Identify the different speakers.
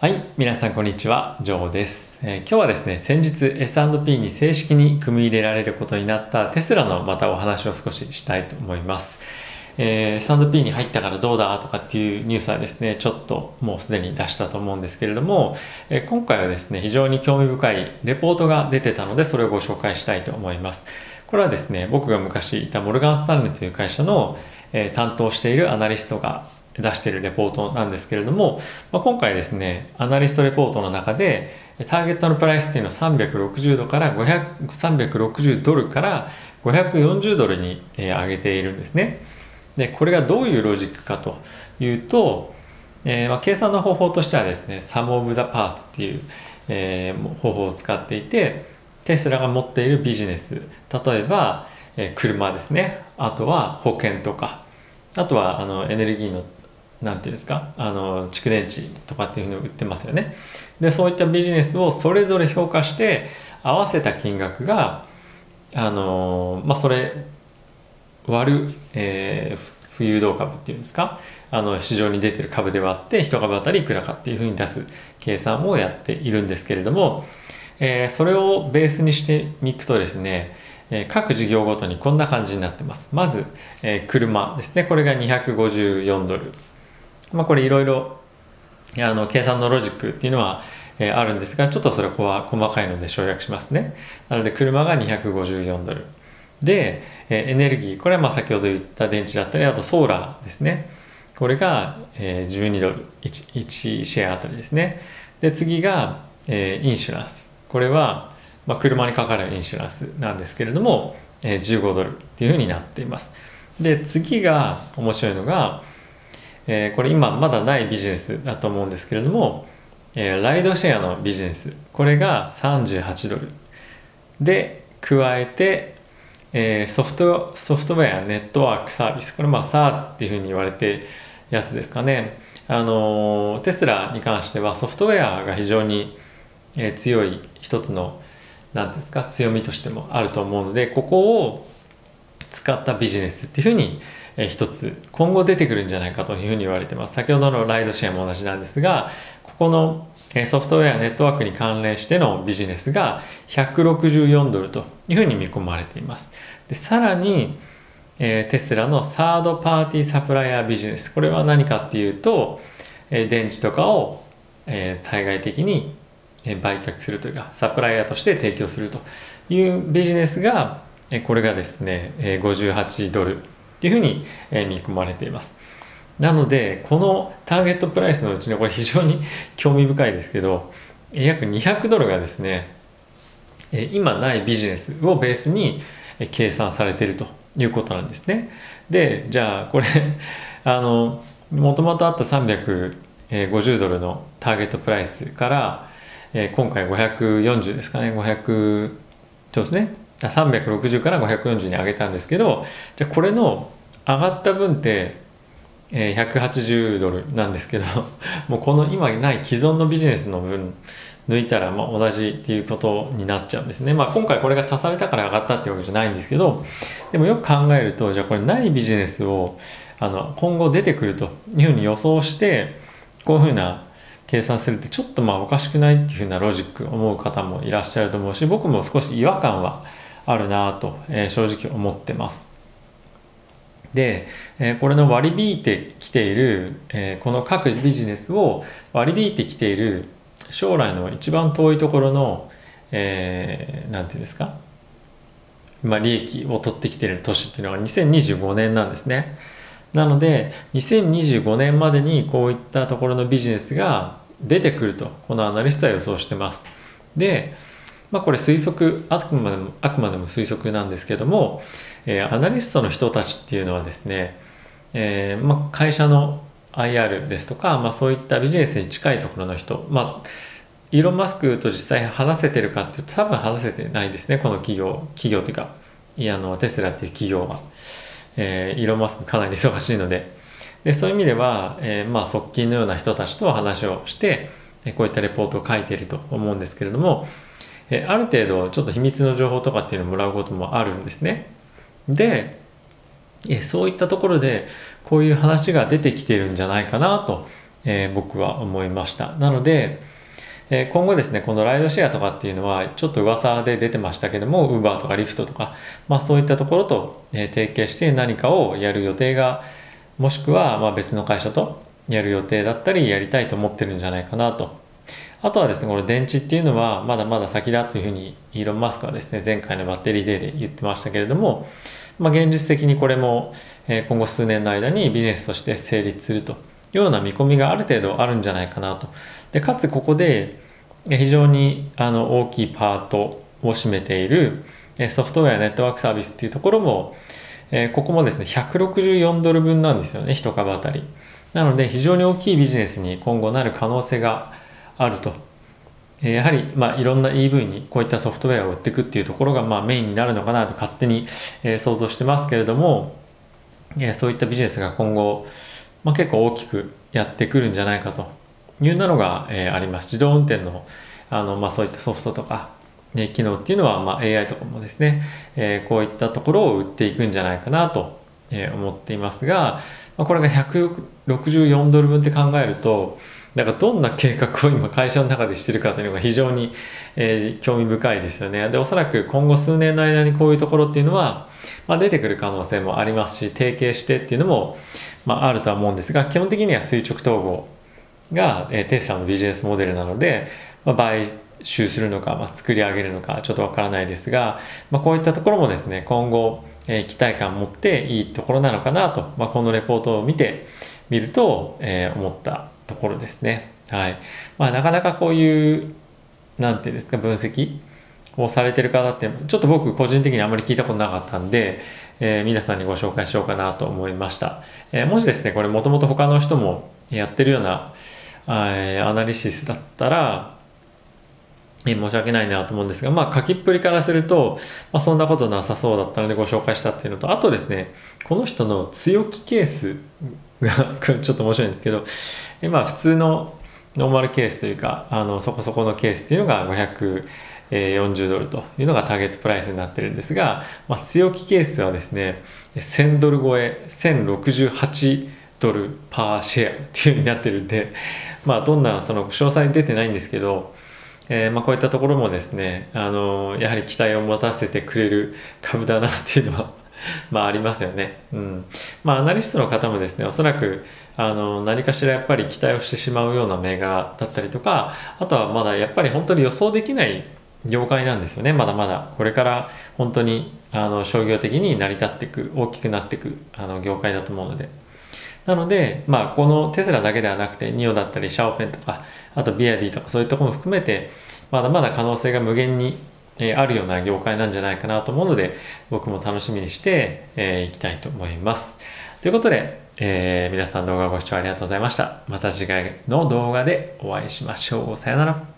Speaker 1: はい、皆さんこんにちは、ジョーです、えー今日はですね、先日 S&P に正式に組み入れられることになったテスラのまたお話を少ししたいと思います。えー S&P に入ったからどうだとかっていうニュースはですね、ちょっともうすでに出したと思うんですけれども、えー今回はですね、非常に興味深いレポートが出てたので、それをご紹介したいと思います。これはですね、僕が昔いたモルガン・スタンレーという会社の、え担当しているアナリストが出しているレポートなんですけれども、まあ、今回ですね、アナリストレポートの中で、ターゲットのプライスっていうのを360度から360ドルから540ドルに、えー上げているんですね。で、これがどういうロジックかというと、えーまあ、計算の方法としてはですね、Sum of the Parts っていう、えー方法を使っていて、テスラが持っているビジネス、例えば、えー車ですね、あとは保険とか、あとはあのエネルギーのなんていうんですか？あの蓄電池とかっていうふうに売ってますよねでそういったビジネスをそれぞれ評価して合わせた金額があのまあそれ割る、えー浮遊動株っていうんですか？あの市場に出てる株で割って1株当たりいくらかっていうふうに出す計算をやっているんですけれども、えーそれをベースにしていくとですねえ各事業ごとにこんな感じになってます。まず、えー車ですね。これが254ドル。まあ、これいろいろあの計算のロジックっていうのは、えーあるんですが、ちょっとそれは細かいので省略しますね。なので、車が254ドル。で、えーエネルギー、これはまあ先ほど言った電池だったり、あとソーラーですね。これが、えー12ドル1、1シェアあたりですね。で、次が、えーインシュランス。これは、まあ、車にかかるインシュランスなんですけれども、えー15ドルっていうふうになっています。で、次が面白いのが、えーこれ今まだないビジネスだと思うんですけれども、えーライドシェアのビジネス。これが38ドル。で、加えて、えーソフトソフトウェアネットワークサービス。これまあ SaaS っていうふうに言われてやつですかね。あのテスラに関してはソフトウェアが非常に、え強い一つのなんですか強みとしてもあると思うのでここを使ったビジネスっていうふうに、えー一つ今後出てくるんじゃないかというふうに言われてます。先ほどのライドシェアも同じなんですがここのえーソフトウェアネットワークに関連してのビジネスが164ドルというふうに見込まれています。でさらに、えーテスラのサードパーティーサプライヤービジネス。これは何かっていうと、えー電池とかを、えー災害的にえー売却するというかサプライヤーとして提供するというビジネスがえこれがですねえ58ドルっていうふうにえ見込まれています。なのでこのターゲットプライスのうちのこれ非常に 興味深いですけど約200ドルがですね今ないビジネスをベースに計算されているということなんですね。でじゃあこれ あのもともとあった350ドルのターゲットプライスから今回540ですかね500そうですね360から540に上げたんですけどじゃあこれの上がった分って、えー180ドルなんですけど もうこの今ない既存のビジネスの分抜いたらまあ同じっていうことになっちゃうんですね。まあ今回これが足されたから上がったっていうわけじゃないんですけどでもよく考えるとじゃあこれないビジネスをあの今後出てくるというふうに予想してこういうふうな計算するってちょっとまあおかしくないっていうふうなロジック思う方もいらっしゃると思うし僕も少し違和感はあるなと、えー正直思ってます。で、えーこれの割り引いてきている、えーこの各ビジネスを割り引いてきている将来の一番遠いところの、えーなんていうんですか、まあ、利益を取ってきている年っていうのが2025年なんですね。なので2025年までにこういったところのビジネスが出てくるとこのアナリストは予想してます。で、まあ、これ推測あくまでもあくまでも推測なんですけども、えーアナリストの人たちっていうのはですね、えーまあ、会社の IR ですとか、まあ、そういったビジネスに近いところの人、まあ、イーロン・マスクと実際話せてるかっていうと多分話せてないですねこの企業企業というかいやあのテスラっていう企業は、えーイーロン・マスクかなり忙しいので。でそういう意味では、えーまあ、側近のような人たちと話をしてこういったレポートを書いていると思うんですけれども、えある程度ちょっと秘密の情報とかっていうのをもらうこともあるんですねでえそういったところでこういう話が出てきてるんじゃないかなとえー、僕は思いました。なので、えー、今後ですね、このライドシェアとかっていうのは、ちょっと噂で出てましたけども、Uber とか Lyft とか、まあそういったところと、えー、提携して何かをやる予定が、もしくはま別の会社とやる予定だったり、やりたいと思ってるんじゃないかなと。あとはですね、この電池っていうのはまだまだ先だというふうにイーロン・マスクはですね、前回のバッテリーデーで言ってましたけれども、まあ現実的にこれも今後数年の間にビジネスとして成立するというような見込みがある程度あるんじゃないかなと。でかつここで非常にあの大きいパートを占めているソフトウェアネットワークサービスっていうところも、えここもですね164ドル分なんですよね1株当たりなので非常に大きいビジネスに今後なる可能性があるとやはり、まあ、いろんな EV にこういったソフトウェアを売っていくっていうところが、まあ、メインになるのかなと勝手に、え想像してますけれども、えそういったビジネスが今後、まあ、結構大きくやってくるんじゃないかというなのが、え、あります。自動運転のあの、まあ、そういったソフトとか、ね、機能っていうのは、まあ、AI とかもですね、え、こういったところを売っていくんじゃないかなと、え、思っていますが、ま、これが164ドル分って考えると、だからどんな計画を今会社の中でしてるかというのが非常に、えー、興味深いですよね。で、おそらく今後数年の間にこういうところっていうのは、まあ、出てくる可能性もありますし、提携してっていうのも、まあ、あるとは思うんですが、基本的には垂直統合が、えー、テスラのビジネスモデルなので、まあ、買収するのか、まあ、作り上げるのかちょっとわからないですが、まあ、こういったところもですね今後、えー、期待感を持っていいところなのかなと、まあ、このレポートを見てみると、えー、思ったところですね。はいまあ、なかなかこういうなんていうんですか分析をされてる方ってちょっと僕個人的にあまり聞いたことなかったんで、えー、皆さんにご紹介しようかなと思いました。えー、もしですねこれもともと他の人もやってるようなアナリシスだったら、申し訳ないなと思うんですが、まあ、書きっぷりからすると、まあ、そんなことなさそうだったのでご紹介したっていうのと、あとですね、この人の強気ケースが ちょっと面白いんですけど、まあ、普通のノーマルケースというか、あの、そこそこのケースっていうのが540ドルというのがターゲットプライスになってるんですが、まあ、強気ケースはですね、1000ドル超え、1068ドルパーシェアっていう風になってるんで、まあ、どんなその詳細に出てないんですけど、えー、まあこういったところもですね、あのやはり期待を持たせてくれる株だなっていうのは まあありますよね。うん。まあアナリストの方もですね、おそらくあの何かしらやっぱり期待をしてしまうような銘柄だったりとか、あとはまだやっぱり本当に予想できない業界なんですよね、まだまだ。これから本当にあの商業的に成り立っていく、大きくなっていくあの業界だと思うので。なので、まあ、このテスラだけではなくて、ニオだったり、シャオペンとか、あとビアディとかそういうとこも含めて、まだまだ可能性が無限に、えあるような業界なんじゃないかなと思うので、僕も楽しみにして、えー、いきたいと思います。ということで、えー、皆さん動画ご視聴ありがとうございました。また次回の動画でお会いしましょう。さよなら。